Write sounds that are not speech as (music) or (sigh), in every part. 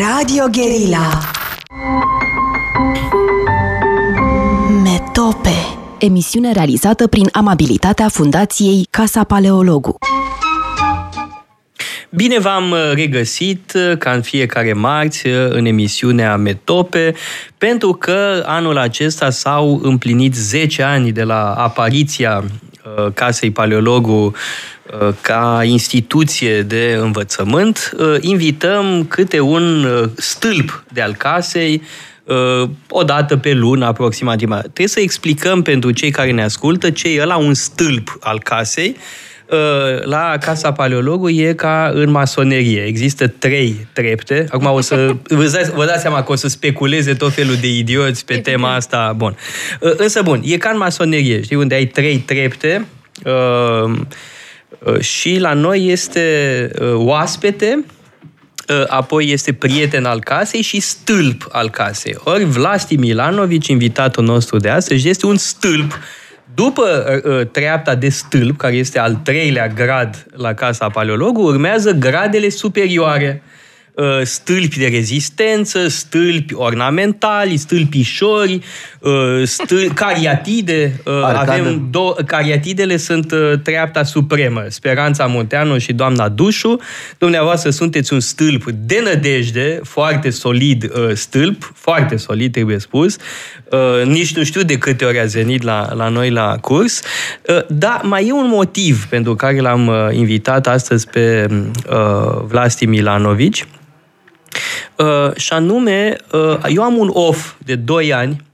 Radio Guerilla Metope Emisiune realizată prin amabilitatea Fundației Casa Paleologu. Bine v-am uh, regăsit, uh, ca în fiecare marți, uh, în emisiunea Metope, pentru că anul acesta s-au împlinit 10 ani de la apariția Casei Paleologu ca instituție de învățământ. Invităm câte un stâlp de al casei, o dată pe lună aproximativ. Trebuie să explicăm pentru cei care ne ascultă ce e la un stâlp al casei, Uh, la Casa Paleologului e ca în masonerie. Există trei trepte. Acum o să (laughs) vă dați, vă dați seama că o să speculeze tot felul de idioți pe tema asta. Bun. Uh, însă, bun, e ca în masonerie, știi, unde ai trei trepte uh, și la noi este oaspete, apoi este prieten al casei și stâlp al casei. Ori Vlasti Milanovici, invitatul nostru de astăzi, este un stâlp după uh, treapta de stâlp, care este al treilea grad la Casa Paleologului, urmează gradele superioare. Uh, stâlpi de rezistență, stâlpi ornamentali, stâlpișori, uh, stâlpi, (laughs) cariatide. Uh, avem două, cariatidele sunt treapta supremă, Speranța Munteanu și doamna Dușu. Dumneavoastră sunteți un stâlp de nădejde, foarte solid stâlp, foarte solid trebuie spus. Nici nu știu de câte ori a venit la, la noi la curs. Dar mai e un motiv pentru care l-am invitat astăzi pe Vlasti Milanovici Uh, și anume, uh, eu am un off de 2 ani,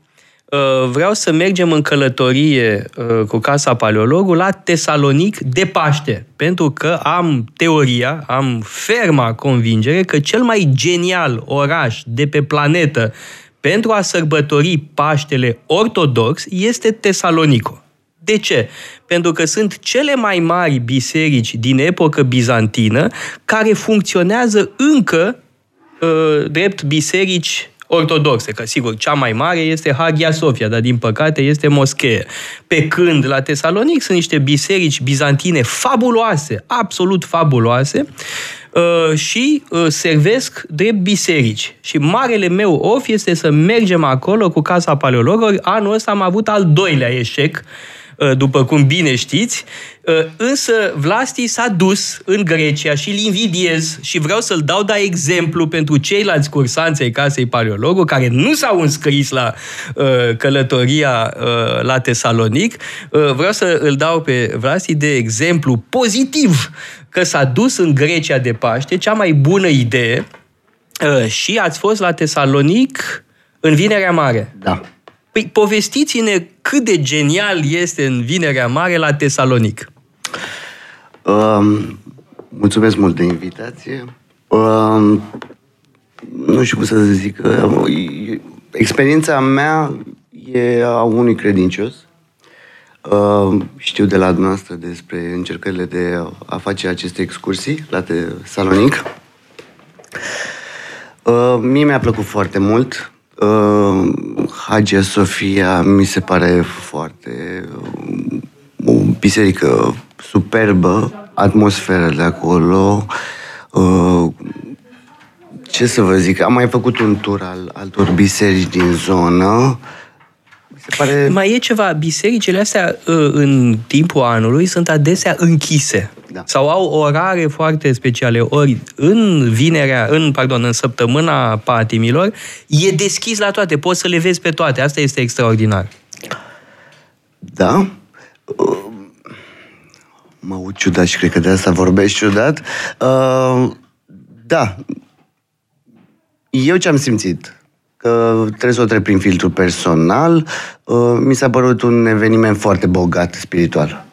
uh, vreau să mergem în călătorie uh, cu Casa Paleologul la Tesalonic de Paște, pentru că am teoria, am ferma convingere că cel mai genial oraș de pe planetă pentru a sărbători Paștele ortodox este Tesalonico. De ce? Pentru că sunt cele mai mari biserici din epocă bizantină care funcționează încă Uh, drept biserici ortodoxe, că sigur, cea mai mare este Hagia Sofia, dar din păcate este moschee. Pe când la Tesalonic sunt niște biserici bizantine fabuloase, absolut fabuloase, uh, și uh, servesc drept biserici. Și marele meu of este să mergem acolo cu Casa Paleologului. Anul ăsta am avut al doilea eșec, Uh, după cum bine știți, uh, însă Vlasti s-a dus în Grecia și îl invidiez și vreau să-l dau da exemplu pentru ceilalți cursanți ai Casei Paleologu care nu s-au înscris la uh, călătoria la Tesalonic. Vreau să îl dau pe Vlasti de exemplu pozitiv că s-a dus în Grecia de Paște, cea mai bună idee, și ați fost la Tesalonic în Vinerea Mare. Da. Păi povestiți-ne cât de genial este în Vinerea Mare la Tesalonic. Um, mulțumesc mult de invitație. Um, nu știu cum să zic. Uh, experiența mea e a unui credincios. Uh, știu de la dumneavoastră despre încercările de a face aceste excursii la Tesalonic. Uh, mie mi-a plăcut foarte mult. Uh, Hagia Sofia mi se pare foarte uh, o biserică superbă, atmosfera de acolo. Uh, ce să vă zic, am mai făcut un tur al altor biserici din zonă. Se pare... Mai e ceva, bisericile astea uh, în timpul anului sunt adesea închise. Da. Sau au orare foarte speciale. Ori în vinerea, în, pardon, în săptămâna patimilor, e deschis la toate. Poți să le vezi pe toate. Asta este extraordinar. Da. Mă uit ciudat și cred că de asta vorbești ciudat. Uh, da. Eu ce am simțit? Că trebuie să o trec prin filtru personal. Uh, mi s-a părut un eveniment foarte bogat spiritual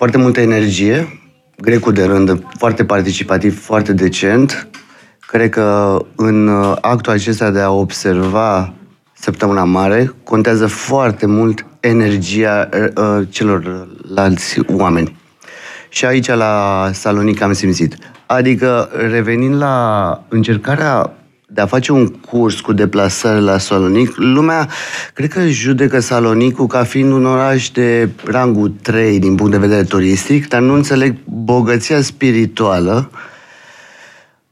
foarte multă energie, grecul de rând, foarte participativ, foarte decent. Cred că în uh, actul acesta de a observa săptămâna mare contează foarte mult energia uh, uh celorlalți oameni. Și aici la Salonic am simțit. Adică, revenind la încercarea de a face un curs cu deplasare la Salonic, lumea cred că judecă Salonicul ca fiind un oraș de rangul 3 din punct de vedere turistic, dar nu înțeleg bogăția spirituală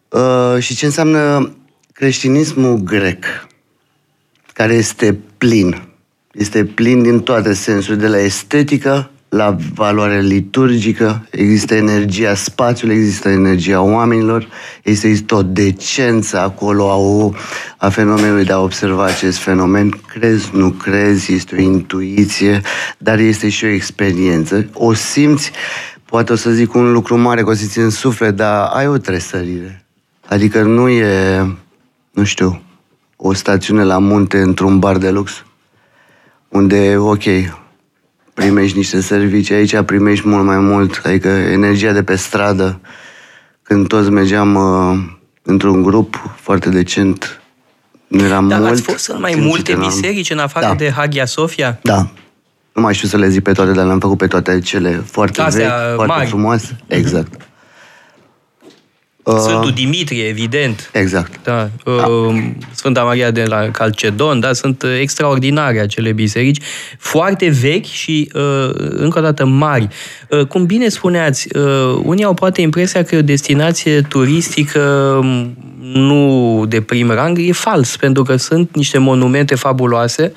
uh, și ce înseamnă creștinismul grec, care este plin, este plin din toate sensurile, de la estetică la valoare liturgică, există energia spațiului, există energia oamenilor, există, există o decență acolo a, o, a fenomenului de a observa acest fenomen. Crezi, nu crezi, este o intuiție, dar este și o experiență. O simți, poate o să zic un lucru mare, că o simți în suflet, dar ai o tresărire. Adică nu e, nu știu, o stațiune la munte într-un bar de lux, unde, ok, primești niște servicii, aici primești mult mai mult, adică energia de pe stradă, când toți mergeam uh, într-un grup foarte decent, nu era Dar mult. ați fost în mai multe eram- biserici în afară Da. de Hagia Sofia? Da. Nu mai știu să le zic pe toate, dar le-am făcut pe toate cele foarte Astea vechi, foarte mari. frumoase. Exact. Uh, Sfântul Dimitrie, evident. Exact. Da. Uh, Sfânta Maria de la Calcedon, da, sunt uh, extraordinare acele biserici, foarte vechi și uh, încă o dată mari. Uh, Cum bine spuneați, uh, unii au poate impresia că e o destinație turistică um, nu de prim rang, e fals, pentru că sunt niște monumente fabuloase.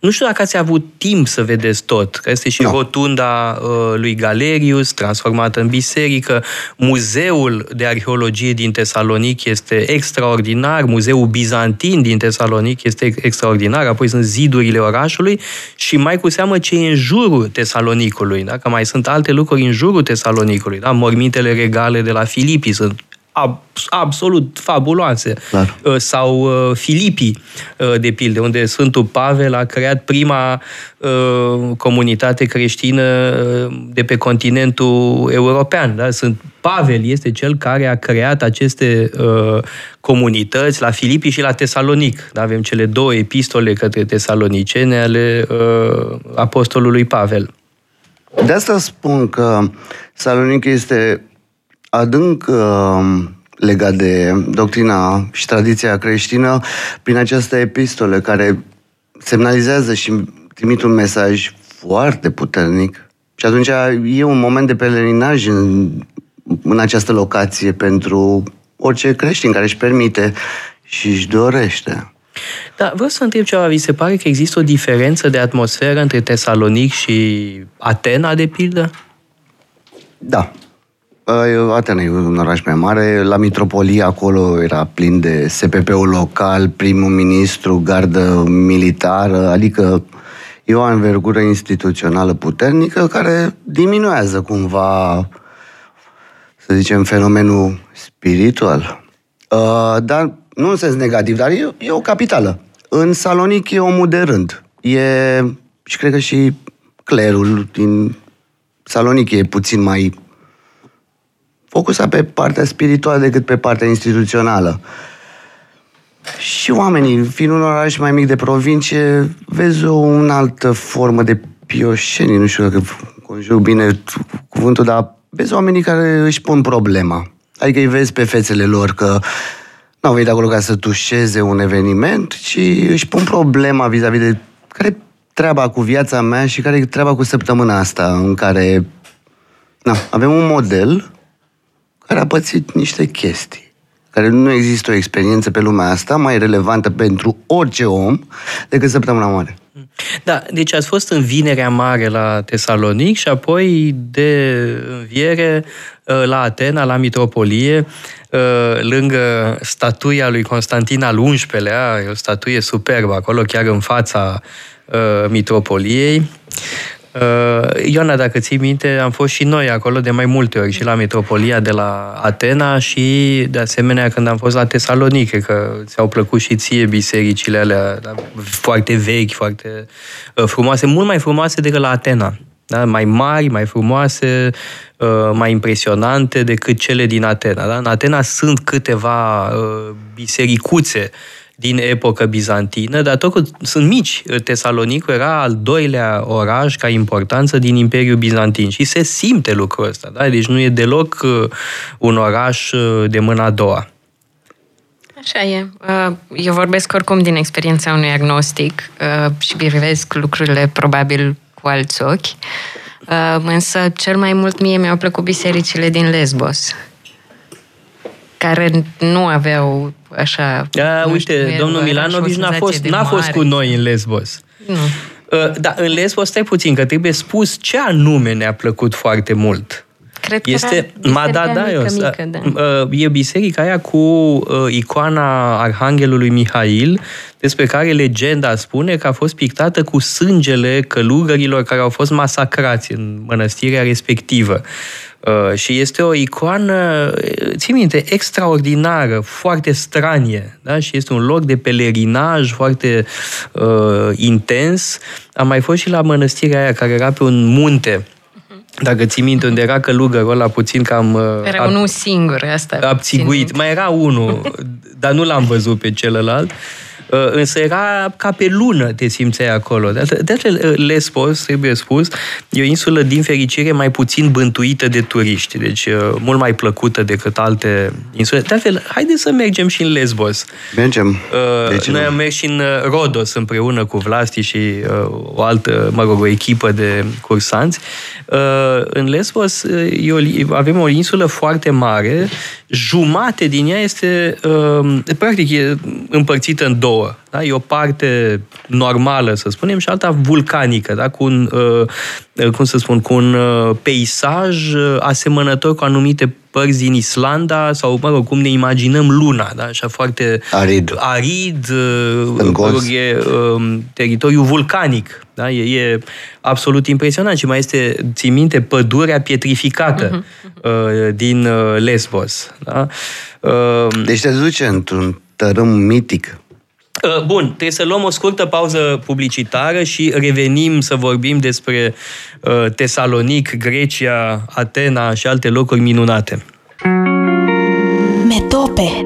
Nu știu dacă ați avut timp să vedeți tot, că este și Nu. rotunda uh, lui Galerius, transformată în biserică. Muzeul de arheologie din Tesalonic este extraordinar, muzeul bizantin din Tesalonic este ex- extraordinar, apoi sunt zidurile orașului și mai cu seamă ce e în jurul Tesalonicului, da? că mai sunt alte lucruri în jurul Tesalonicului. Da? Mormintele regale de la Filipii sunt ab- absolut fabuloase. Clar. Uh, sau uh, Filipii, uh, de pildă, unde Sfântul Pavel a creat prima uh, comunitate creștină uh, de pe continentul european. Da? Sunt Pavel este cel care a creat aceste uh, comunități la Filipii și la Tesalonic. Da? Avem cele două epistole către tesalonicene ale uh, apostolului Pavel. De asta spun că Salonic este adânc uh, legat de doctrina și tradiția creștină prin această epistole care semnalizează și trimit un mesaj foarte puternic. Și atunci e un moment de pelerinaj în, în această locație pentru orice creștin care își permite și își dorește. Da, vreau să întreb ceva. Vi se pare că există o diferență de atmosferă între Tesalonic și Atena, de pildă? Da. Uh, Atena e un oraș mai mare. La Mitropolie acolo era plin de SPP-ul local, primul ministru, gardă militară, adică e o învergură instituțională puternică care diminuează cumva, să zicem, fenomenul spiritual. Uh, dar nu în sens negativ, dar e, e o capitală. În Salonic e omul de rând. E, și cred că și clerul din Salonic e puțin mai focusat pe partea spirituală decât pe partea instituțională. Și oamenii, fiind un oraș mai mic de provincie, vezi o un altă formă de pioșenie, nu știu dacă conjug bine cuvântul, dar vezi oamenii care își pun problema. Adică îi vezi pe fețele lor că n-au venit acolo ca să tușeze un eveniment, ci își pun problema vis-a-vis de care e treaba cu viața mea și care e treaba cu săptămâna asta în care na, avem un model care a pățit niște chestii care nu există o experiență pe lumea asta mai relevantă pentru orice om decât săptămâna mare. Da, deci ați fost în Vinerea Mare la Tesalonic și apoi de înviere uh, la Atena, la Mitropolie, uh, lângă statuia lui Constantin al XI-lea, e o statuie superbă acolo, chiar în fața uh, Mitropoliei. Uh, Ioana, dacă ții minte, am fost și noi acolo de mai multe ori, și la Metropolia de la Atena și, de asemenea, când am fost la Tesalonic, că ți-au plăcut și ție bisericile alea da, foarte vechi, foarte uh, frumoase, mult mai frumoase decât la Atena. Da? Mai mari, mai frumoase, uh, mai impresionante decât cele din Atena. Da? În Atena sunt câteva uh, bisericuțe din epocă bizantină, dar tot că sunt mici. Tesalonicul era al doilea oraș ca importanță din Imperiul Bizantin și se simte lucrul ăsta. Da? Deci nu e deloc uh, un oraș uh, de mâna a doua. Așa e. Uh, Eu vorbesc oricum din experiența unui agnostic uh, și privesc lucrurile probabil cu alți ochi. Uh, Însă cel mai mult mie mi-au plăcut bisericile din Lesbos. care nu aveau așa... Da, uite, știu, domnul era Milanovici și o n-a senzație fost, de n-a fost mare. cu noi în Lesbos. Nu. Uh, Da, în Lesbos, stai puțin, că trebuie spus ce anume ne-a plăcut foarte mult. Cred că Este era Madadaios. biserica mică, mică, da. Uh, E biserica aia cu uh, icoana Arhanghelului Mihail, despre care legenda spune că a fost pictată cu sângele călugărilor care au fost masacrați în mănăstirea respectivă. Uh, și este o icoană, uh, ții minte, extraordinară, foarte stranie, da? și este un loc de pelerinaj foarte uh, intens. Am mai fost și la mănăstirea aia care era pe un munte, dacă ții minte unde era călugărul ăla puțin cam... uh, Era ab- unul singur, asta. abțiguit. țin Mai era unul, (laughs) dar nu l-am văzut pe celălalt. Uh, Însă era ca pe lună te simțeai acolo. De altfel- de altfel, uh, Lesbos, trebuie spus, e o insulă din fericire mai puțin bântuită de turiști, deci uh, mult mai plăcută decât alte insule. De altfel, haideți să mergem și în Lesbos. Mergem. Uh, De ce Noi nu? am mers și în uh, Rodos împreună cu Vlasti și uh, o altă, mă rog, o echipă de cursanți. Uh, în Lesbos uh, e o, li- avem o insulă foarte mare, jumate din ea este, uh, practic, e împărțită în două. Da? E o parte normală, să spunem, și alta vulcanică, da? cu un, uh, cum să spun, cu un uh, peisaj uh, asemănător cu anumite părți din Islanda sau, mă rog, cum ne imaginăm luna, da? așa foarte Arid. arid, uh, Stângos. mă rog, e um, teritoriu vulcanic. Da? E, e absolut impresionant și mai este, ții minte, pădurea pietrificată uh, din uh, Lesbos. Da? Uh, Deci te duce într-un tărâm mitic. Uh, Bun, trebuie să luăm o scurtă pauză publicitară și revenim să vorbim despre uh, Tesalonic, Grecia, Atena și alte locuri minunate. Metope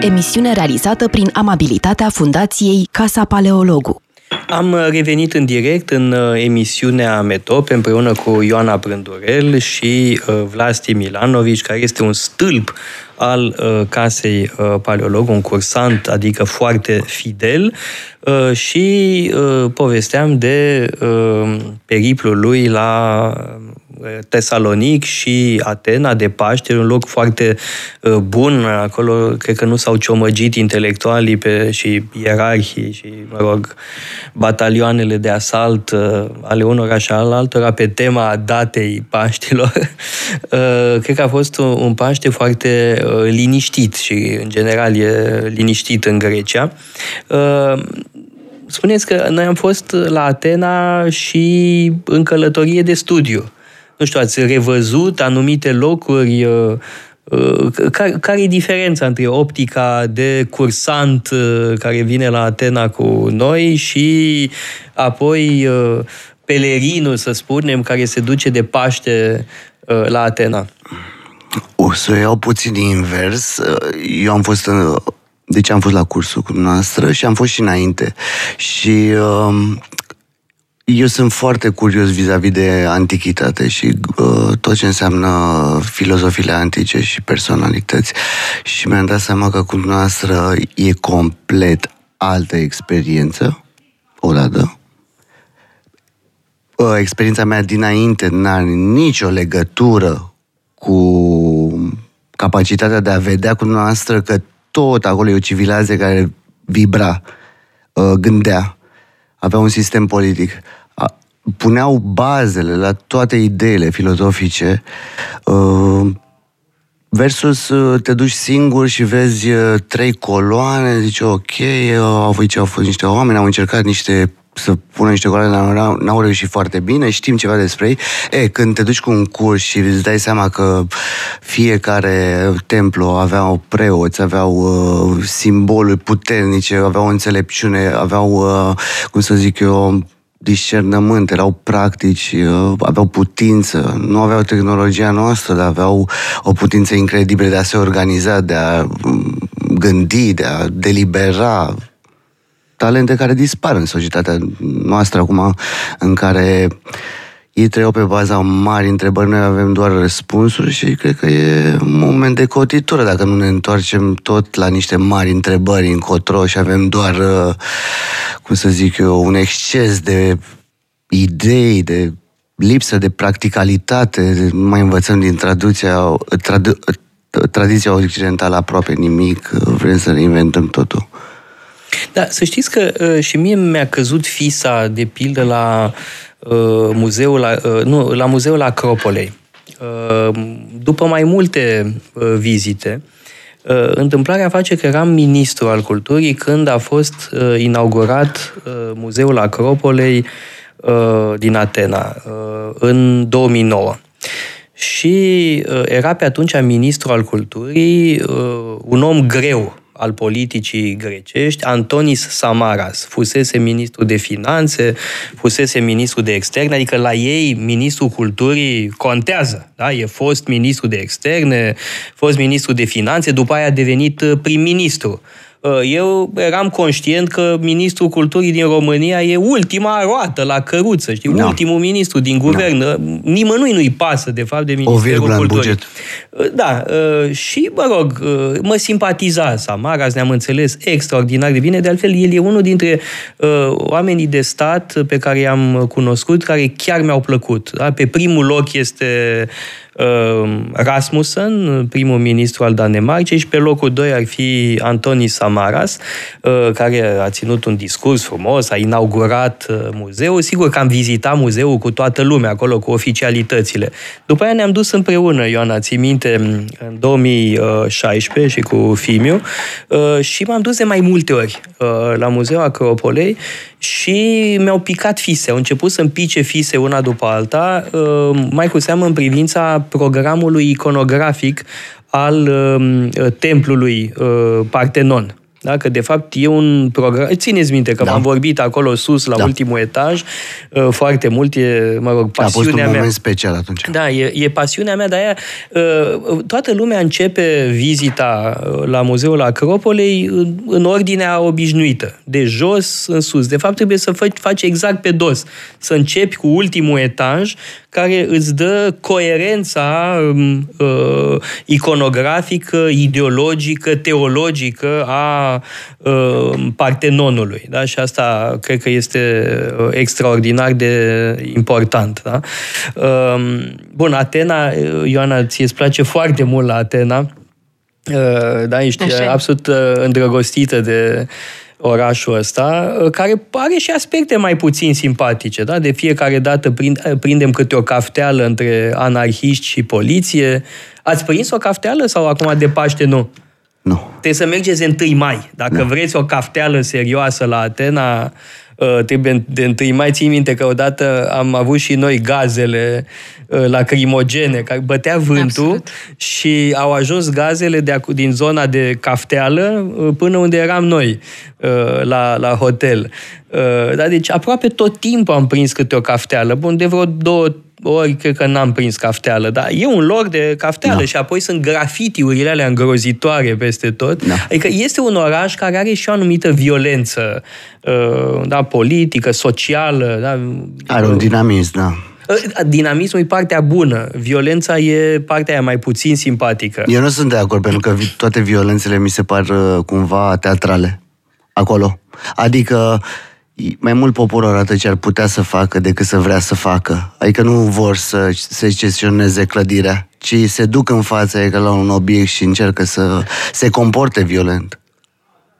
Emisiune realizată prin amabilitatea Fundației Casa Paleologu. Am uh, revenit în direct în uh, emisiunea Metope împreună cu Ioana Brândurel și uh, Vlasti Milanovici, care este un stâlp al uh, casei uh, Paleolog, un cursant, adică foarte fidel, uh, și uh, povesteam de uh, periplul lui la uh, Tesalonic și Atena de Paște, un loc foarte uh, bun. Acolo cred că nu s-au ciomăgit intelectualii pe, și ierarhii și, mă rog, batalioanele de asalt uh, ale unora și al altora pe tema datei Paștilor. Uh, (laughs) cred că a fost un, un Paște foarte uh, liniștit și, în general, e liniștit în Grecia. Uh, Spuneți că noi am fost la Atena și în călătorie de studiu. Nu știu, ați revăzut anumite locuri uh, uh, care, care e diferența între optica de cursant uh, care vine la Atena cu noi și apoi uh, pelerinul, să spunem, care se duce de Paște uh, la Atena? O să o iau puțin invers. Eu am fost în, deci am fost la cursul cu noastră și am fost și înainte. Și um, eu sunt foarte curios vis-a-vis de antichitate și uh, tot ce înseamnă filozofiile antice și personalități. Și mi-am dat seama că cu noastră e complet altă experiență, odată. Uh, experiența mea dinainte n-are nicio legătură cu capacitatea de a vedea cu noastră că tot acolo e o civilizație care vibra, uh, gândea, avea un sistem politic. A- Puneau bazele la toate ideile filozofice uh, versus uh, te duci singur și vezi uh, trei coloane, zici ok, uh, au aici au fost niște oameni, au încercat niște să pună niște coloane, dar n-au, n-au reușit foarte bine, știm ceva despre ei. E, când te duci cu un curs și îți dai seama că fiecare templu aveau preoți, aveau uh, simboluri puternice, aveau înțelepciune, aveau, uh, cum să zic eu, discernământ, erau practici, uh, aveau putință, nu aveau tehnologia noastră, dar aveau o putință incredibilă de a se organiza, de a mm, gândi, de a delibera, talente care dispar în societatea noastră acum, în care ei trăiau pe baza mari întrebări, noi avem doar răspunsuri și cred că e un moment de cotitură dacă nu ne întoarcem tot la niște mari întrebări încotro și avem doar, uh, cum să zic eu, un exces de idei, de lipsă de practicalitate, nu mai învățăm din traducea, tradu- tradiția occidentală aproape nimic, vrem să reinventăm totul. Da, să știți că uh, și mie mi-a căzut fisa, de pildă, la uh, muzeul, la, uh, nu, la muzeul Acropolei. Uh, după mai multe uh, vizite, uh, întâmplarea face că eram ministru al culturii când a fost uh, inaugurat uh, muzeul Acropolei uh, din Atena, uh, în 2009. Și uh, era pe atunci ministru al culturii, uh, un om greu al politicii grecești, Antonis Samaras, fusese ministru de finanțe, fusese ministru de externe, adică la ei ministrul culturii contează, da? E fost ministru de externe, fost ministru de finanțe, după aia a devenit uh, prim-ministru. Uh, eu eram conștient că ministrul culturii din România e ultima roată la căruță, știi? Da. Ultimul ministru din guvern. Da. Nimănui nu-i pasă, de fapt, de Ministerul o Culturii. buget. Uh, da, uh, și, mă rog, mă simpatiza Samaras, ne-am înțeles extraordinar de bine. De altfel, el e unul dintre oamenii de stat pe care i-am cunoscut, care chiar mi-au plăcut. Da? Pe primul loc este Ehm, Rasmussen, primul ministru al Danemarcei, și pe locul 2 ar fi Antoni Samaras, eh, care a ținut un discurs frumos, a inaugurat eh, muzeul. Sigur că am vizitat muzeul cu toată lumea acolo, cu oficialitățile. După aia ne-am dus împreună, Ioana, ții minte, în 2016 și cu Fimiu, eh, și m-am dus de mai multe ori la Muzeul Acropolei și mi-au picat fise. Au început să-mi pice fise una după alta, mai cu seamă în privința programului iconografic al uh, templului uh, Partenon. Da? Că, de fapt, e un program... Țineți minte că da. am vorbit acolo sus, la da. ultimul etaj, uh, foarte mult, e, mă rog, pasiunea mea. A fost un moment mea. special atunci. Da, e, e pasiunea mea, de aia uh, toată lumea începe vizita uh, la Muzeul Acropolei în ordinea obișnuită, de jos în sus. De fapt, trebuie să faci, faci exact pe dos. Să începi cu ultimul etaj, care îți dă coerența um, uh, iconografică, ideologică, teologică a uh, Partenonului. Da? Și asta cred că este uh, extraordinar de important. Da? Uh, bun, Atena, uh, Ioana, ție îți place foarte mult la Atena. Uh, da, ești Așa. absolut uh, îndrăgostită de orașul ăsta, uh, care are și aspecte mai puțin simpatice. Da? De fiecare dată prind, uh, prindem câte o cafteală între anarhiști și poliție. Ați prins o cafteală sau acum de Paște nu? Nu. Trebuie să mergeți 1 mai. Dacă nu. vreți o cafteală serioasă la Atena, uh, trebuie de 1 mai. Ții minte că odată am avut și noi gazele lacrimogene, care bătea vântul Absolut. și au ajuns gazele de, din zona de cafteală până unde eram noi. Uh, la, la hotel. Uh, da, deci aproape tot timpul am prins câte o cafteală. Bun, de vreo două ori cred că n-am prins cafteală, dar e un loc de cafteală da. și apoi sunt grafitiurile alea îngrozitoare peste tot. Da. Adică este un oraș care are și o anumită violență uh, da, politică, socială. Da, are un dinamism, da. Dinamismul e partea bună, violența e partea aia mai puțin simpatică. Eu nu sunt de acord, pentru că toate violențele mi se par cumva teatrale acolo. Adică mai mult poporul arată ce ar putea să facă decât să vrea să facă. Adică nu vor să se cesioneze clădirea, ci se duc în fața adică la un obiect și încercă să se comporte violent.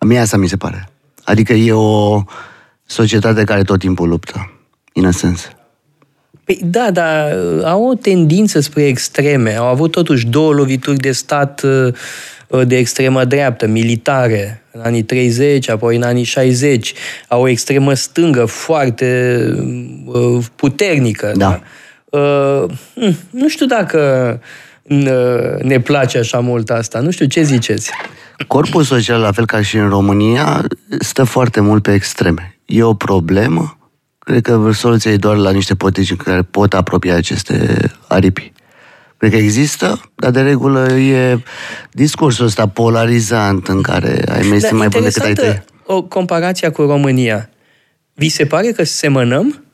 Mie asta mi se pare. Adică e o societate care tot timpul luptă, în sens. Păi da, dar au o tendință spre extreme. Au avut totuși două lovituri de stat uh, Uh, de extremă dreaptă, militare, în anii 30, apoi în anii 60, au o extremă stângă foarte uh, puternică. Da. da? Uh, hm, nu știu dacă ne place așa mult asta. Nu știu, ce ziceți? Corpul social, la fel ca și în România, stă foarte mult pe extreme. E o problemă. Cred că soluția e doar la niște politici care pot apropia aceste aripi. Cred că există, dar de regulă e discursul ăsta polarizant în care ai mers mai bun decât ai tăi. o comparație cu România. Vi se pare că semănăm?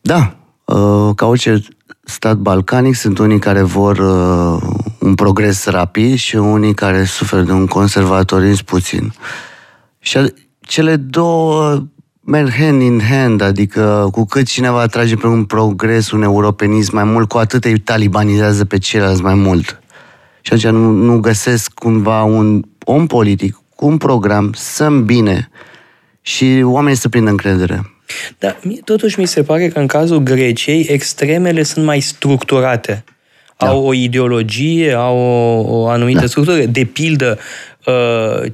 Da. Uh, ca orice stat balcanic, sunt unii care vor uh, un progres rapid și unii care suferă de un conservatorism puțin. Și cele două merg hand in hand, adică cu cât cineva trage pe un progres, un europenism mai mult, cu atât îi talibanizează pe ceilalți mai mult. Și atunci nu, nu găsesc cumva un om politic cu un program să bine și oamenii să prindă încredere. Dar totuși mi se pare că în cazul Greciei extremele sunt mai structurate. Da. Au o ideologie, au o, o anumită da. structură. De pildă, uh,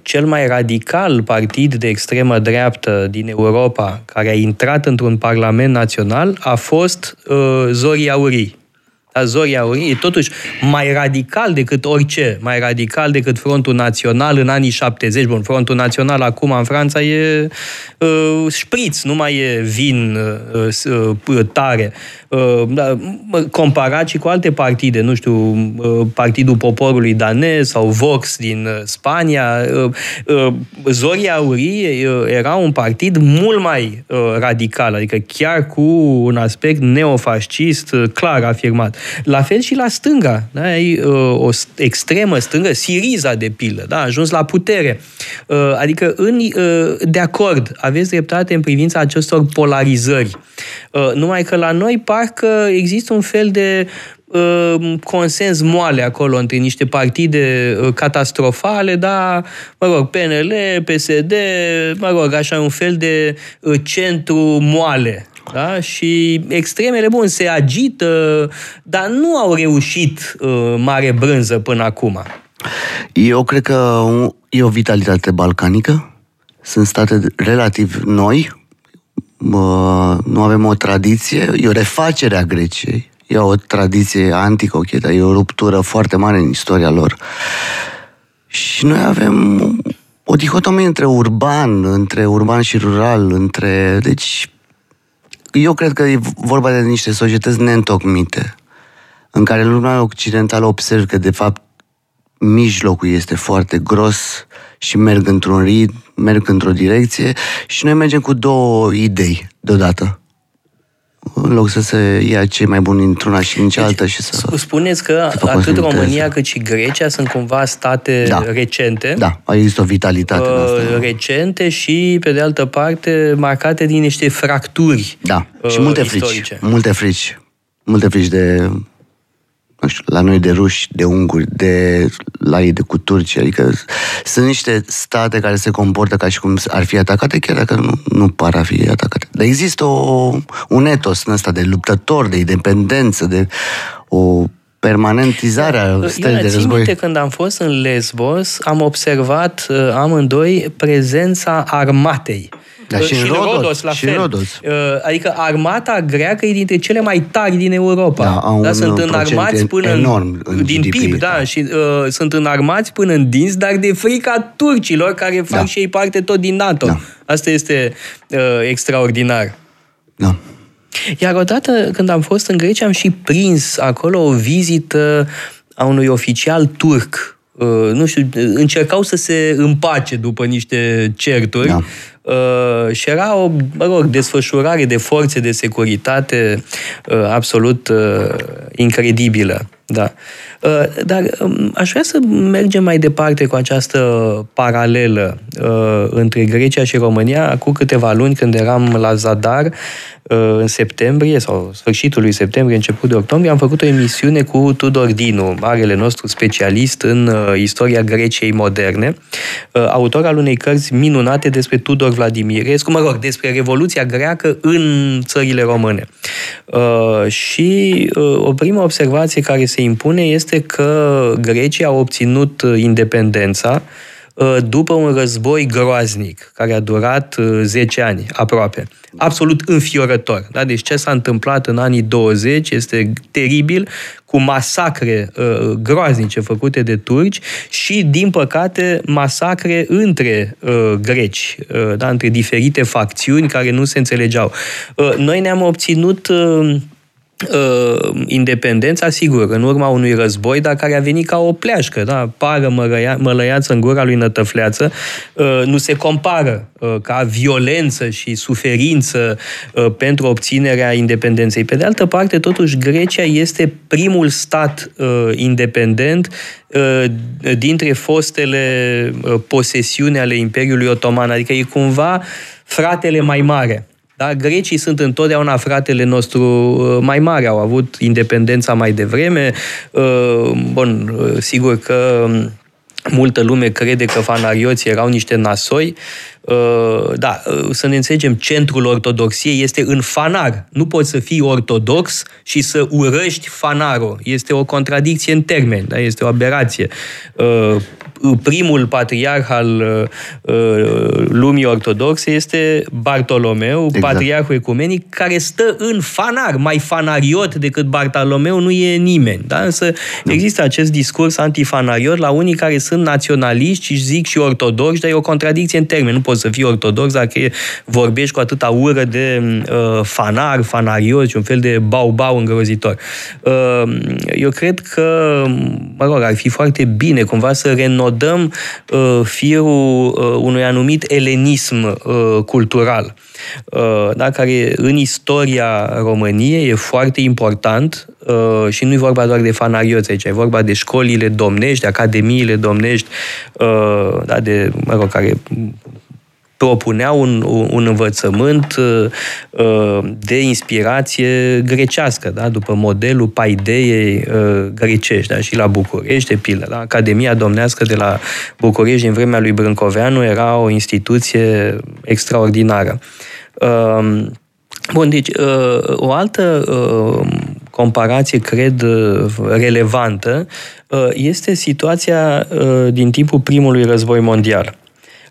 cel mai radical partid de extremă dreaptă din Europa care a intrat într-un parlament național a fost uh, Zori Aurii la Zorii Aurii, e totuși mai radical decât orice, mai radical decât Frontul Național în anii 70. Bun, Frontul Național acum în Franța e uh, șpriț, nu mai e vin uh, uh, tare. Uh, da, comparat și cu alte partide, nu știu, uh, Partidul Poporului Danez sau Vox din uh, Spania, Zoria Aurii era un partid mult mai radical, adică chiar cu un aspect neofascist clar afirmat. La fel și la stânga, da? Ai o extremă stângă, Siriza de pildă, da? a ajuns la putere. Adică în, de acord, aveți dreptate în privința acestor polarizări. Numai că la noi par parcă există un fel de uh, consens moale acolo între niște partide uh, catastrofale, dar, mă rog, PNL, PSD, mă rog, așa un fel de uh, centru moale. Da? Și extremele, bun, se agită, dar nu au reușit uh, mare brânză până acum. Eu cred că e o vitalitate balcanică. Sunt state relativ noi, nu avem o tradiție, e o refacere a Greciei, e o tradiție anticochetă, e o ruptură foarte mare în istoria lor. Și noi avem o dihotomie între urban, între urban și rural, între... Deci, eu cred că e vorba de niște societăți neîntocmite, în care lumea occidentală observ că, de fapt, mijlocul este foarte gros și merg într-un ritm, merg într-o direcție și noi mergem cu două idei deodată. În loc să se ia cei mai buni într-una și în cealaltă deci, și să... Spuneți că atât România cât și Grecia sunt cumva state da. recente. Da, există o vitalitate uh, în asta. Recente și, pe de altă parte, marcate din niște fracturi Da, uh, și multe istorice. frici. Multe frici. Multe frici de nu știu, la noi de ruși, de unguri, de la ei de cu turci, adică sunt niște state care se comportă ca și cum ar fi atacate, chiar dacă nu, nu par a fi atacate. Dar există o, un etos în ăsta de luptător, de independență, de o permanentizarea da, stării de război. Minte, când am fost în Lesbos, am observat uh, amândoi prezența armatei. Dar și, și în Rodos, Rodos la și fel. Rodos. Uh, adică armata greacă e dintre cele mai tari din Europa. Da, au da, sunt înarmați până enorm în, din GDP, PIB, da, da. și uh, sunt înarmați până în dinți, dar de frica turcilor care fac da. și ei parte tot din NATO. Da. Asta este uh, extraordinar. Da. Iar odată când am fost în Grecia am și prins acolo o vizită a unui oficial turc Uh, nu știu, încercau să se împace după niște certuri da. Uh, și era o, mă rog, desfășurare de forțe de securitate uh, absolut uh, incredibilă. Da. Uh, dar um, aș vrea să mergem mai departe cu această paralelă uh, între Grecia și România. Cu câteva luni, când eram la Zadar, uh, în septembrie sau sfârșitul lui septembrie, început de octombrie, am făcut o emisiune cu Tudor Dinu, marele nostru specialist în istoria Greciei moderne, autor al unei cărți minunate despre Tudor Vladimirescu, mă rog, despre Revoluția greacă în țările române. Și o primă observație care se impune este că Grecia a obținut uh, independența uh, după un război groaznic, care a durat 10 uh, ani, aproape. Absolut înfiorător. Da? Deci ce s-a întâmplat în anii 20 este teribil, cu masacre uh, groaznice făcute de turci și, din păcate, masacre între uh, greci, uh, da? între diferite facțiuni care nu se înțelegeau. Uh, noi ne-am obținut... Uh, uh, independența, sigur, în urma unui război, dar care a venit ca o pleașcă, da? pară mălăia, mălăiață în gura lui Nătăfleață, uh, nu se compară uh, ca violență și suferință uh, pentru obținerea independenței. Pe de altă parte, totuși, Grecia este primul stat uh, independent uh, dintre fostele uh, posesiuni ale Imperiului Otoman, adică e cumva fratele mai mare Da? Grecii sunt întotdeauna fratele nostru uh, mai mare, au avut independența mai devreme. Uh, bun, uh, sigur că um, multă lume crede că fanarioții erau niște nasoi. Da, să ne înțelegem, centrul ortodoxiei este în fanar. Nu poți să fii ortodox și să urăști fanarul. Este o contradicție în termeni, da? este o aberație primul patriarh al uh, uh, lumii ortodoxe este Bartolomeu, exact. patriarhul ecumenic, care stă în fanar, mai fanariot decât Bartolomeu nu e nimeni. Da? Însă da. există acest discurs antifanariot la unii care sunt naționaliști și zic și ortodoxi, dar e o contradicție în termeni. Nu poți să fii ortodox dacă vorbești cu atâta ură de uh, fanar, fanariot și un fel de bau-bau îngrozitor. Uh, eu cred că, mă rog, ar fi foarte bine cumva să renotăm denodăm uh, firul uh, unui anumit elenism uh, cultural, uh, da, care în istoria României e foarte important uh, și nu e vorba doar de fanarioți aici, e vorba de școlile domnești, de academiile domnești, uh, da, de, mă rog, care propunea un, un învățământ uh, de inspirație grecească, da? după modelul paideei uh, grecești. Da? Și la București, de pildă, da? Academia Domnească de la București din vremea lui Brâncoveanu era o instituție extraordinară. Uh, Bun, deci o altă comparație, cred, relevantă este situația din timpul primului război mondial.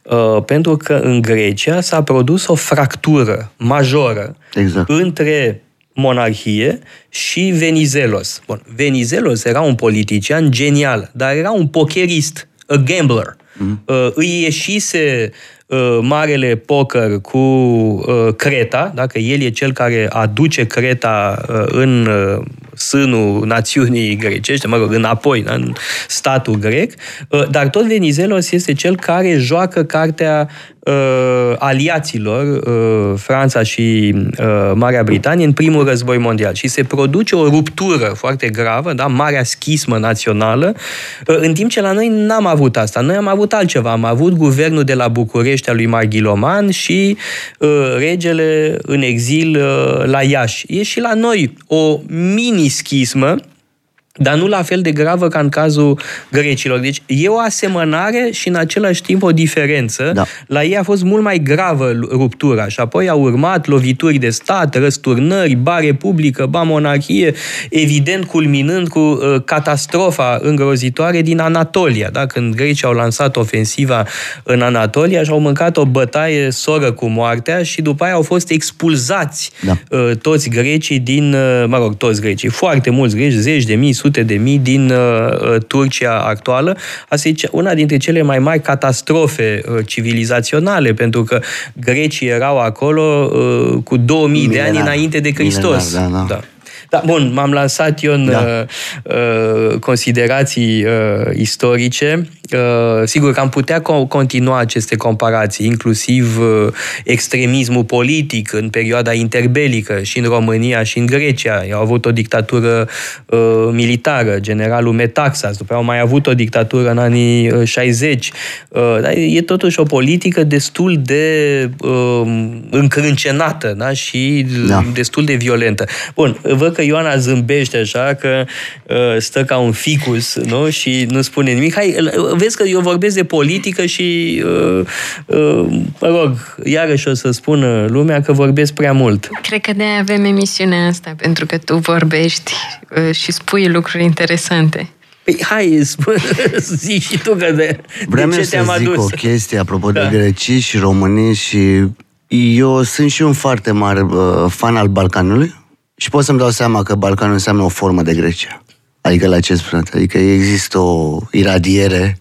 Uh, pentru că în Grecia s-a produs o fractură majoră exact. între monarhie și Venizelos. Bun, Venizelos era un politician genial, dar era un pokerist, a gambler. Mm. Uh, îi ieșise uh, marele poker cu uh, Creta, dacă el e cel care aduce Creta uh, în uh, sânul națiunii grecești, mă rog, înapoi, în statul grec, uh, dar tot Venizelos este cel care joacă cartea uh, aliaților, uh, Franța și uh, Marea Britanie, în primul război mondial. Și se produce o ruptură foarte gravă, da? marea schismă națională, uh, în timp ce la noi n-am avut asta. Noi am avut altceva. Am avut guvernul de la București al lui Marghiloman și uh, regele în exil uh, la Iași. E și la noi o mini-schismă dar nu la fel de gravă ca în cazul grecilor. Deci e o asemănare și în același timp o diferență. Da. La ei a fost mult mai gravă ruptura și apoi au urmat lovituri de stat, răsturnări, ba republică, ba monarhie, evident culminând cu uh, catastrofa îngrozitoare din Anatolia. Da? Când grecii au lansat ofensiva în Anatolia și au mâncat o bătaie soră cu moartea și după aia au fost expulzați da. uh, toți grecii din, uh, mă rog, toți grecii, foarte mulți greci, zeci de mii, sute de mii din uh, uh, Turcia actuală. Asta e una dintre cele mai mari catastrofe uh, civilizaționale, pentru că grecii erau acolo uh, cu 2000 Milenar. de ani înainte de Hristos. Milenar, da, da. Da. Da, bun, m-am lansat eu în da. uh, uh considerații uh, istorice. Uh, sigur că am putea continua aceste comparații, inclusiv uh, extremismul politic în perioada interbelică și în România și în Grecia. Au avut o dictatură uh, militară, generalul Metaxas, după au mai avut o dictatură în anii 60. Dar e totuși o politică destul de încrâncenată da? și da. destul de violentă. Bun, văd că Ioana zâmbește așa, că stă ca un ficus nu? și nu spune nimic. Hai, vezi că eu vorbesc de politică și, uh, uh, mă rog, iarăși o să spună lumea că vorbesc prea mult. Cred că de avem emisiunea asta, pentru că tu vorbești uh, și spui lucruri interesante. Păi hai, spune, (laughs) zici și tu că de, Vreau de ce te-am zic adus. o chestie apropo da. de grecii și românii și eu sunt și un foarte mare uh, fan al Balcanului și pot să-mi dau seama că Balcanul înseamnă o formă de Grecia. Adică la ce spune? Adică există o iradiere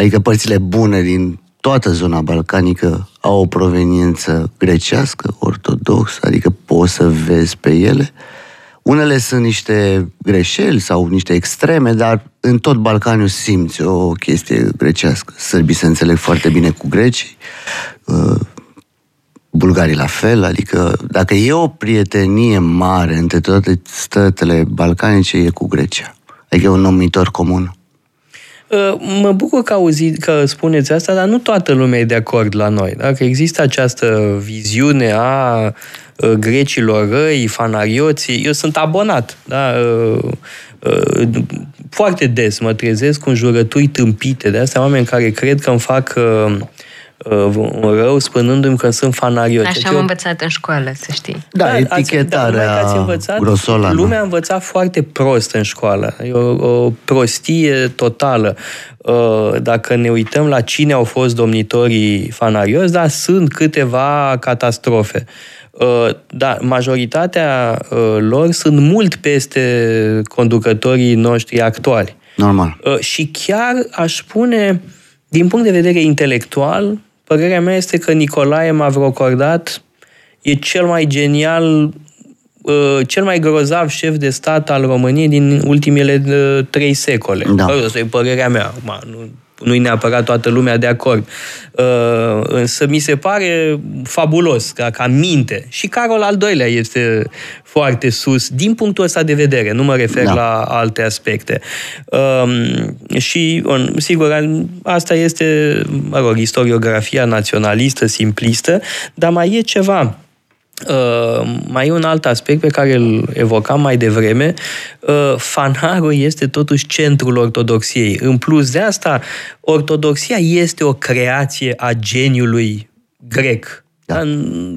adică părțile bune din toată zona balcanică au o proveniență grecească, ortodox, adică poți să vezi pe ele. Unele sunt niște greșeli sau niște extreme, dar în tot Balcaniul simți o chestie grecească. Sârbii se înțeleg foarte bine cu grecii, uh, bulgarii la fel, adică dacă e o prietenie mare între toate statele balcanice, e cu Grecia. Adică e un numitor comun. Uh, Mă bucur că, auzi, că spuneți asta, dar nu toată lumea e de acord la noi. Dacă există această viziune a uh, grecilor răi, fanarioții, eu sunt abonat. Da? Uh, uh, Foarte des mă trezesc cu jurături tâmpite de astea, oameni care cred că îmi fac uh, uh, un rău spunându-mi că sunt fanarioți. Așa Deci am eu- învățat în școală, să știi. Da, ați- dar etichetarea numai că ați învățat, grosolană. Lumea a învățat foarte prost în școală. E o, o prostie totală. Uh, Dacă ne uităm la cine au fost domnitorii fanarioți, da, sunt câteva catastrofe. Uh, Da, majoritatea uh, lor sunt mult peste conducătorii noștri actuali. Normal. Uh, Și chiar aș spune, din punct de vedere intelectual, părerea mea este că Nicolae Mavrocordat e cel mai genial, uh, cel mai grozav șef de stat al României din ultimele uh, trei secole. Da. Bă, Asta e părerea mea. Acum, nu, nu-i neapărat toată lumea de acord. Uh, însă mi se pare fabulos, ca, ca minte. Și Carol al doilea este foarte sus, din punctul ăsta de vedere. Nu mă refer Da. la alte aspecte. Um, și, on, sigur, asta este, mă rog, istoriografia naționalistă, simplistă, dar mai e ceva. Uh, mai e un alt aspect pe care îl evocam mai devreme. Uh, fanarul este totuși centrul ortodoxiei. În plus de asta, ortodoxia este o creație a geniului grec. Da.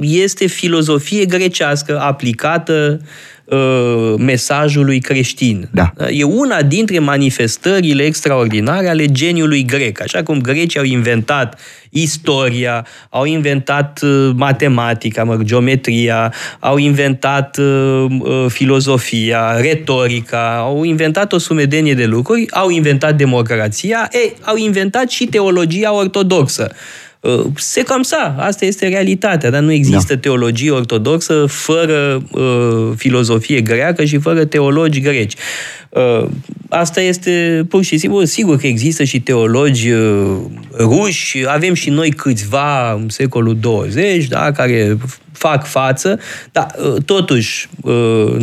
Este filozofie grecească aplicată uh, mesajului creștin. Da. E una dintre manifestările extraordinare ale geniului grec. Așa cum grecii au inventat istoria, au inventat uh, matematica, mă, rog, geometria, au inventat uh, uh, filozofia, retorica, au inventat o sumedenie de lucruri, au inventat democrația, ei, au inventat și teologia ortodoxă. Uh, Se cam sa, asta este realitatea, dar nu există da. teologie ortodoxă fără uh, filozofie greacă și fără teologi greci. Uh, asta este pur și simplu, sigur că există și teologi uh, ruși, avem și noi câțiva în secolul 20, da, care fac față, dar uh, totuși uh,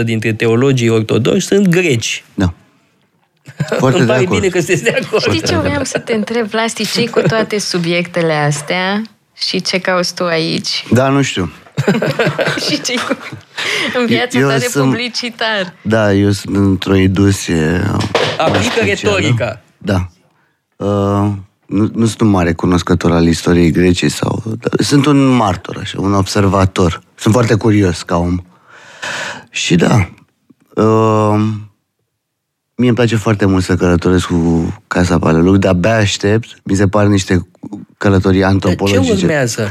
99% dintre teologii ortodoxi sunt greci. Da. Foarte (laughs) Îmi de pare acord. bine că sunteți de acord. Știi ce vreau să te întreb, Vlasti, ce cu toate subiectele astea și ce cauți tu aici? Da, nu știu. (laughs) și ce cu în viața Eu ta de sunt- publicitar? Da, eu sunt într-o industrie mai Aplică specială. retorica. Da. Uh, nu, nu sunt un mare cunoscător al istoriei Greciei sau... Da, sunt un martor, așa, un observator. Sunt foarte curios ca om. Și da, uh, mie îmi place foarte mult să călătoresc cu Casa Paleolog, de abia aștept. Mi se par niște călătorii Dar ce antropologice. urmează?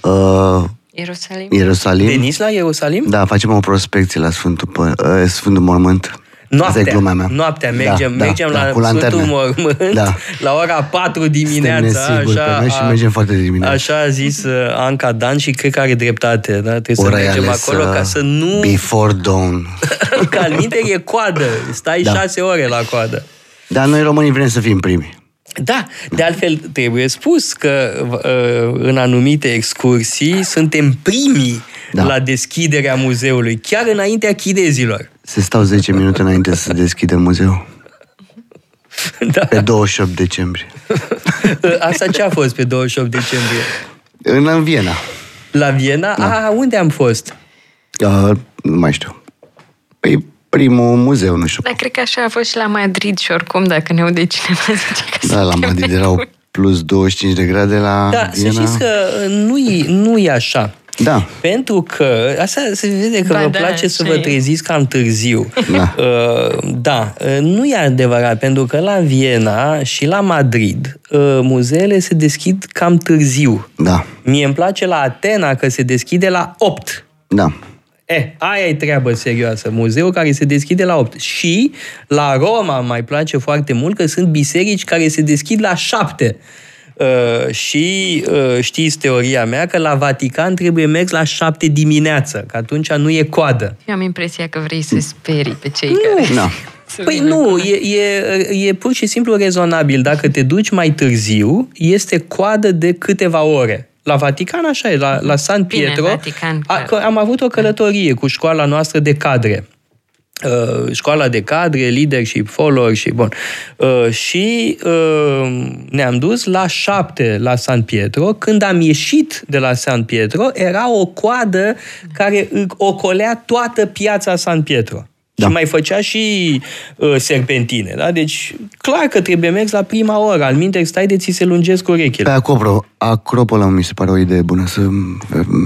Uh, Ierusalim? Ierusalim. Veniți la Ierusalim? Da, facem o prospecție la Sfântul, Pă- uh, Sfântul Mormânt. Asta Noaptea, e gluma mea. noaptea mergem, Da, mergem da, la cu lanterne. Sfântul Mormânt Da. la ora 4 dimineața. Suntem nesiguri așa, pe noi și a- mergem foarte de dimineață. Așa a zis uh, Anca Dan și cred că are dreptate. Da? Trebuie Ora să e mergem ales, acolo ca uh, să nu... Before dawn. (laughs) Ca al minte e coadă. Stai Da. 6 ore la coadă. Dar noi românii vrem să fim primi. Da, de altfel trebuie spus că uh, în anumite excursii suntem primii Da. la deschiderea muzeului, chiar înaintea chinezilor. Se stau 10 minute înainte să se deschidă muzeul. Da. Pe 28 decembrie. (laughs) Asta ce a fost pe 28 decembrie? În, în Viena. La Viena? Da. A, unde am fost? Uh, nu mai știu. Păi primul muzeu, nu știu. Da, cred că așa a fost și la Madrid și oricum, dacă ne aude cineva, (laughs) zice că Da, la suntem Madrid erau nebuni. plus 25 de grade la Da, să Viena. știți că nu e, nu e așa. Da. Pentru că, asta se vede că Ba vă da, place să așa vă e. treziți cam târziu. Da. (laughs) Uh, da, uh, nu e adevărat, pentru că la Viena și la Madrid uh, muzeele se deschid cam târziu. Da. Mie îmi place la Atena că se deschide la 8. Da. Eh, aia e treabă serioasă. Muzeul care se deschide la 8. Și la Roma îmi mai place foarte mult că sunt biserici care se deschid la 7. Uh, și uh, știți teoria mea că la Vatican trebuie mers la 7 dimineață, că atunci nu e coadă. Eu am impresia că vrei să sperii pe cei Nu. care... Da. să Păi vină nu, cu- e, e, e pur și simplu rezonabil. Dacă te duci mai târziu, este coadă de câteva ore. La Vatican așa e, la, la San Bine, Pietro. Vatican, a, clar. că am avut o călătorie cu școala noastră de cadre. uh, școala de cadre, leadership, followership, bun. Uh, și uh, ne-am dus la șapte la San Pietro. Când am ieșit de la San Pietro, era o coadă care ocolea toată piața San Pietro. Da. Și mai făcea și uh, serpentine, da? Deci, clar că trebuie mers la prima oră. Al minte, stai de ți se lungesc urechile. Pe acopro, Acropola mi se pare o idee bună să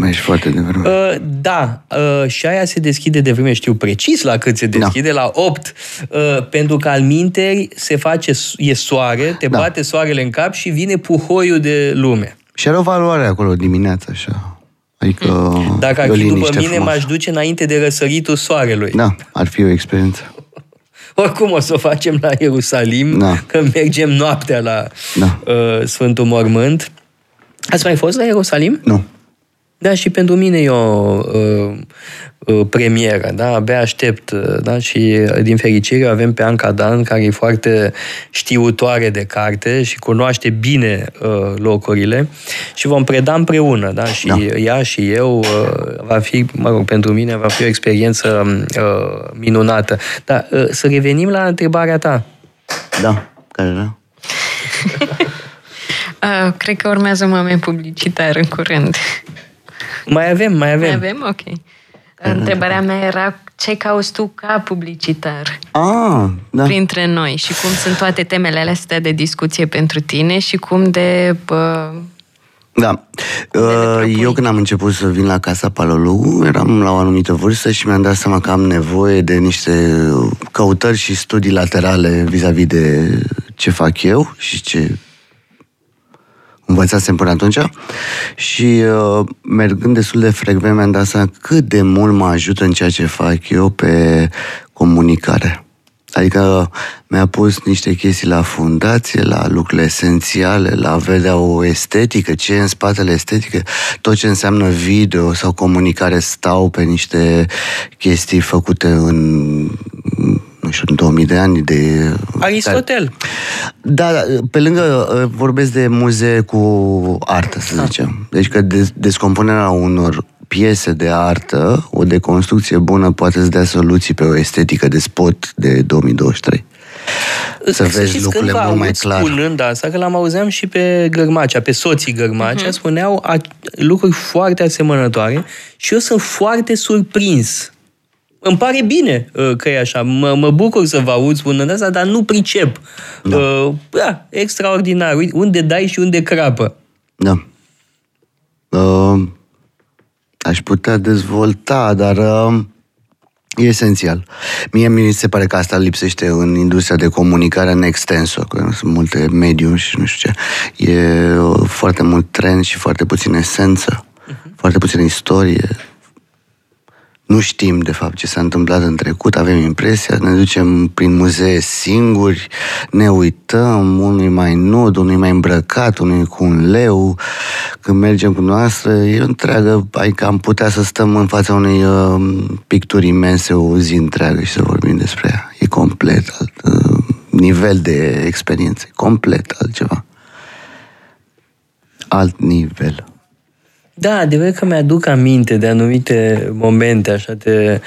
mergi foarte devreme. Uh, da, uh, și aia se deschide de vreme, știu precis la cât se da. deschide, da. la 8, uh, pentru că al minteri se face, e soare, te da. bate soarele în cap și vine puhoiul de lume. Și are o valoare acolo dimineața, așa. Adică (laughs) Dacă ar fi după mine, frumos. m-aș duce înainte de răsăritul soarelui. Da, ar fi o experiență. (laughs) Oricum o să o facem la Ierusalim, da. că mergem noaptea la da. uh, Sfântul Mormânt. Ați mai fost la Ierusalim? Nu. Da, și pentru mine e o uh, uh, premieră, da, abia aștept, uh, da, și uh, din fericire avem pe Anca Dan, care e foarte știutoare de carte și cunoaște bine uh, locurile și vom preda împreună, da, și da. ea și eu uh, va fi, mă rog, pentru mine va fi o experiență uh, minunată. Dar uh, să revenim la întrebarea ta. Da, care era? (laughs) uh, cred că urmează un moment publicitar în curând. Mai avem, mai avem. Mai avem? Ok. Întrebarea mea era ce cauți tu ca publicitar ah, da. printre noi și cum sunt toate temele astea de discuție pentru tine și cum de... Bă, da. Uh, eu când am început să vin la Casa Palolu, eram la o anumită vârstă și mi-am dat seama că am nevoie de niște căutări și studii laterale vis-a-vis de ce fac eu și ce învățasem până atunci și uh, mergând destul de frecvent mi-am dat seama cât de mult mă ajută în ceea ce fac eu pe comunicare. Adică mi-a pus niște chestii la fundație, la lucrurile esențiale, la a vedea o estetică, ce e în spatele estetică, tot ce înseamnă video sau comunicare stau pe niște chestii făcute în nu știu, în 2000 de ani de... Aristotel. Da, da, pe lângă uh, vorbesc de muzee cu artă, să ah. zicem. Deci că descompunerea unor piese de artă, o deconstrucție bună poate să dea soluții pe o estetică de spot de 2023 să vezi lucrurile mult mai clar. spunând asta, că l-am auzeam și pe Gărmacea, pe soții Gărmacea, uh-huh. spuneau a, lucruri foarte asemănătoare și eu sunt foarte surprins îmi pare bine uh, că e așa. Mă, mă bucur să vă aud spunând asta, dar nu pricep. Da. Uh, da, extraordinar. Unde dai și unde crapă. Da. Uh, aș putea dezvolta, dar uh, e esențial. Mie mi se pare că asta lipsește în industria de comunicare în extenso, că sunt multe medium și nu știu ce. E uh, foarte mult trend și foarte puțin esență, uh-huh. foarte puțină istorie, nu știm, de fapt, ce s-a întâmplat în trecut, avem impresia, ne ducem prin muzee singuri, ne uităm, unul mai nud, unul mai îmbrăcat, unul cu un leu. Când mergem cu noastră, e întreagă, adică am putea să stăm în fața unei uh, picturi imense o zi întreagă și să vorbim despre ea. E complet alt uh, nivel de experiență, complet altceva. Alt nivel. Da, adevărat că mi-aduc aminte de anumite momente, așa, de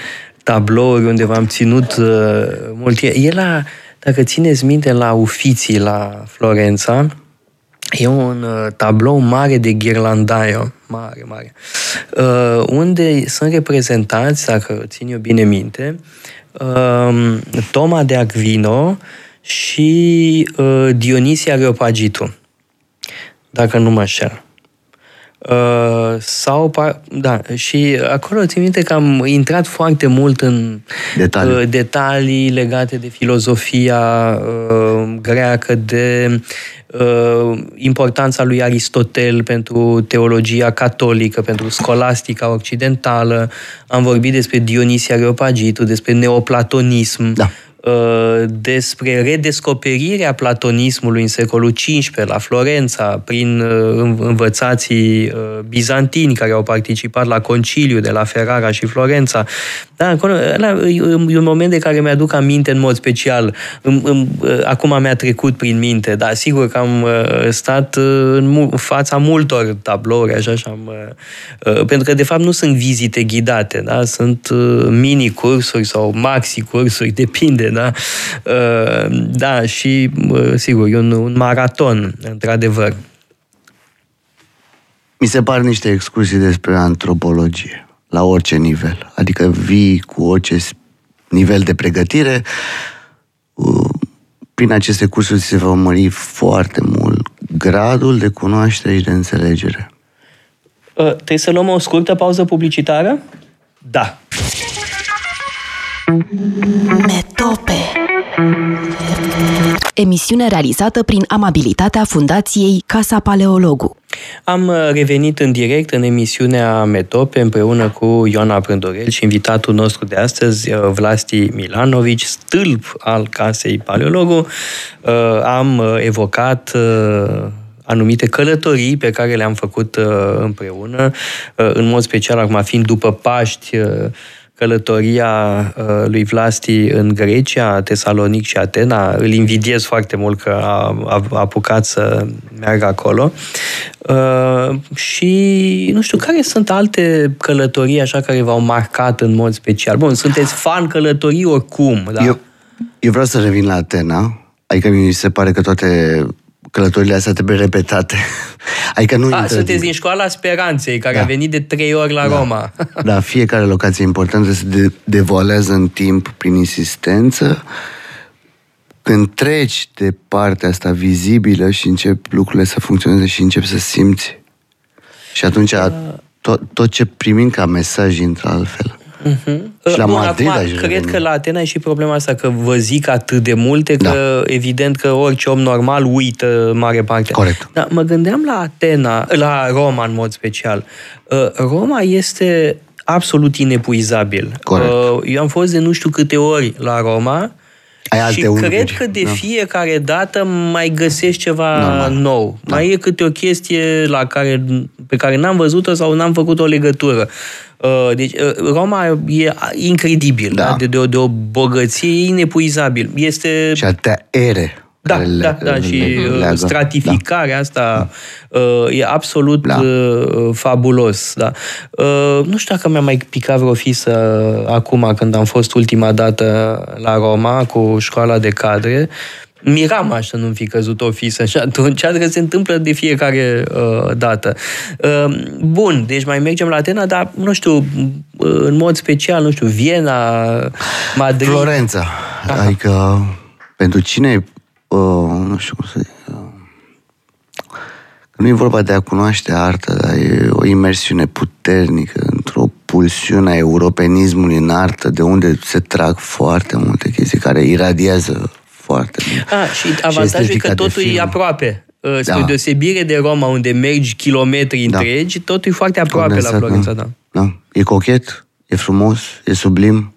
tablouri unde v-am ținut uh, mult. E la, dacă țineți minte, la Ufiții, la Florența, e un uh, tablou mare de ghirlandaio, mare, mare, uh, unde sunt reprezentați, dacă țin eu bine minte, uh, Toma de Aquino și uh, Dionisia Areopagitu, dacă nu mă înșel. Uh, sau, da, și acolo țin minte că am intrat foarte mult în detalii, uh, detalii legate de filozofia uh, greacă, de uh, importanța lui Aristotel pentru teologia catolică, pentru scolastica occidentală. Am vorbit despre Dionisia Areopagitu, despre neoplatonism. Da uh, despre redescoperirea platonismului în secolul XV la Florența, prin uh, învățații bizantini care au participat la conciliu de la Ferrara și Florența. Da, e un moment de care mi-aduc aminte în mod special. Acum mi-a trecut prin minte, dar sigur că am stat în fața multor tablouri, așa, și am, pentru că de fapt nu sunt vizite ghidate, da? sunt mini-cursuri sau maxi-cursuri, (laughs) depinde, da? Da, și sigur, e un, un maraton, într-adevăr. Mi se par niște excursii despre antropologie, la orice nivel. Adică vii cu orice nivel de pregătire, prin aceste cursuri se va mări foarte mult gradul de cunoaștere și de înțelegere. Uh, trebuie să luăm o scurtă pauză publicitară? Da. Metope Emisiune realizată prin amabilitatea Fundației Casa Paleologu. Am uh, revenit în direct în emisiunea Metope împreună cu Ioana Prândorel și invitatul nostru de astăzi, uh, Vlasti Milanovici, stâlp al Casei Paleologu. Am evocat anumite călătorii pe care le-am făcut uh, împreună, uh, în mod special acum fiind după Paști, uh, călătoria lui Vlasti în Grecia, Tesalonic și Atena. Îl invidiez foarte mult că a, a, a apucat să meargă acolo. Uh, și nu știu, care sunt alte călătorii așa care v-au marcat în mod special? Bun, sunteți fan călătorii oricum, da? Eu, eu vreau să revin la Atena. Adică mi se pare că toate călătorile astea trebuie repetate. (laughs) adică nu a, sunteți din școala Speranței, care da. a venit de trei ori la da. Roma. (laughs) da, fiecare locație importantă se de- devoalează în timp prin insistență. Când treci de partea asta vizibilă și încep lucrurile să funcționeze și încep să simți. Și atunci tot, tot ce primim ca mesaj intră altfel. Uh-huh. Și la Bun, Madrid acum, cred că la Atena e și problema asta, că vă zic atât de multe, că da. evident că orice om normal uită mare parte. Corect. Dar mă gândeam la Atena, la Roma în mod special. Uh, Roma este absolut inepuizabil. Corect. Uh, eu am fost de nu știu câte ori la Roma ai alte și unghiuri. cred că de da. fiecare dată mai găsești ceva Normal. nou. Da. Mai e câte o chestie la care, pe care n-am văzut-o sau n-am făcut o legătură. Uh, deci, uh, Roma e incredibil, da. Da? De, de, o, de o bogăție inepuizabil. Este... Și atâtea ere da, le, da, da, și uh, leagă. stratificarea da. asta uh, e absolut da. uh, fabulos. Da. Uh, nu știu dacă mi-a mai picat vreo fisă acum când am fost ultima dată la Roma cu școala de cadre. Miram așa nu fi căzut o fisă și atunci, că (laughs) se întâmplă de fiecare uh, dată. Uh, bun, deci mai mergem la Atena, dar, nu știu, uh, în mod special, nu știu, Viena, Madrid... Florența. Aha. Adică, pentru cine uh, nu știu cum să zic, uh, nu e vorba de a cunoaște artă, dar e o imersiune puternică într-o pulsiune a europenismului în artă, de unde se trag foarte multe chestii care iradiază foarte mult. Ah, și avantajul și e că totul e aproape. Uh, spre da. deosebire de Roma, unde mergi kilometri da. întregi, totul e foarte aproape Condensat, la Florența. Da. da. E cochet, e frumos, e sublim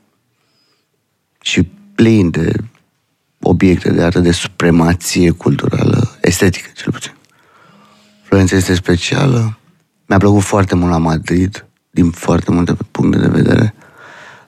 și plin de obiecte de artă de supremație culturală, estetică cel puțin. Florența este specială. Mi-a plăcut foarte mult la Madrid, din foarte multe puncte de vedere.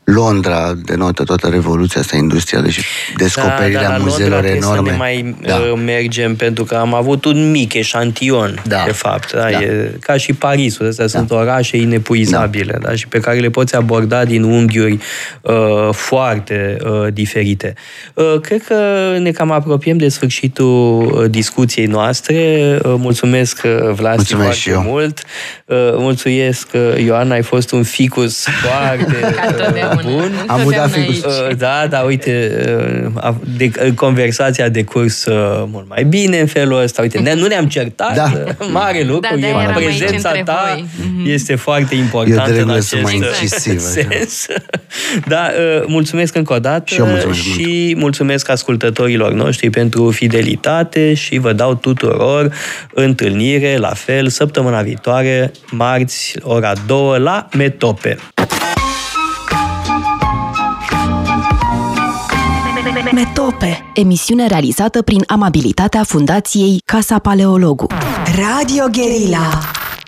Londra denotă toată revoluția asta industrială și descoperirea da, da, muzeelor enorme. Să ne mai da. Uh, mergem pentru că am avut un mic eșantion, da. de fapt. Da? Da. E ca și Parisul. Astea da. sunt orașe inepuizabile da. Da? și pe care le poți aborda din unghiuri uh, foarte uh, diferite. Uh, cred că ne cam apropiem de sfârșitul uh, discuției noastre. Uh, mulțumesc, uh, Vlasti, mulțumesc foarte eu. mult. Uh, mulțumesc, uh, Ioana, ai fost un ficus (laughs) foarte... Bun. Am udat ficus. Uh, da, da, uite, uh, de, conversația de curs uh, mult mai bine în felul ăsta. Uite, ne, nu ne-am certat, da. mare lucru. Da, e, prezența ta voi. Mhm. este foarte importantă Eu în acest mai incisiv, sens. (laughs) Da, mulțumesc încă o dată și, mulțumesc și mult. mulțumesc ascultătorilor noștri pentru fidelitate și vă dau tuturor întâlnire, la fel, săptămâna viitoare, marți, ora 2 la Metope. Metope, emisiune realizată prin amabilitatea Fundației Casa Paleologu. Radio Guerilla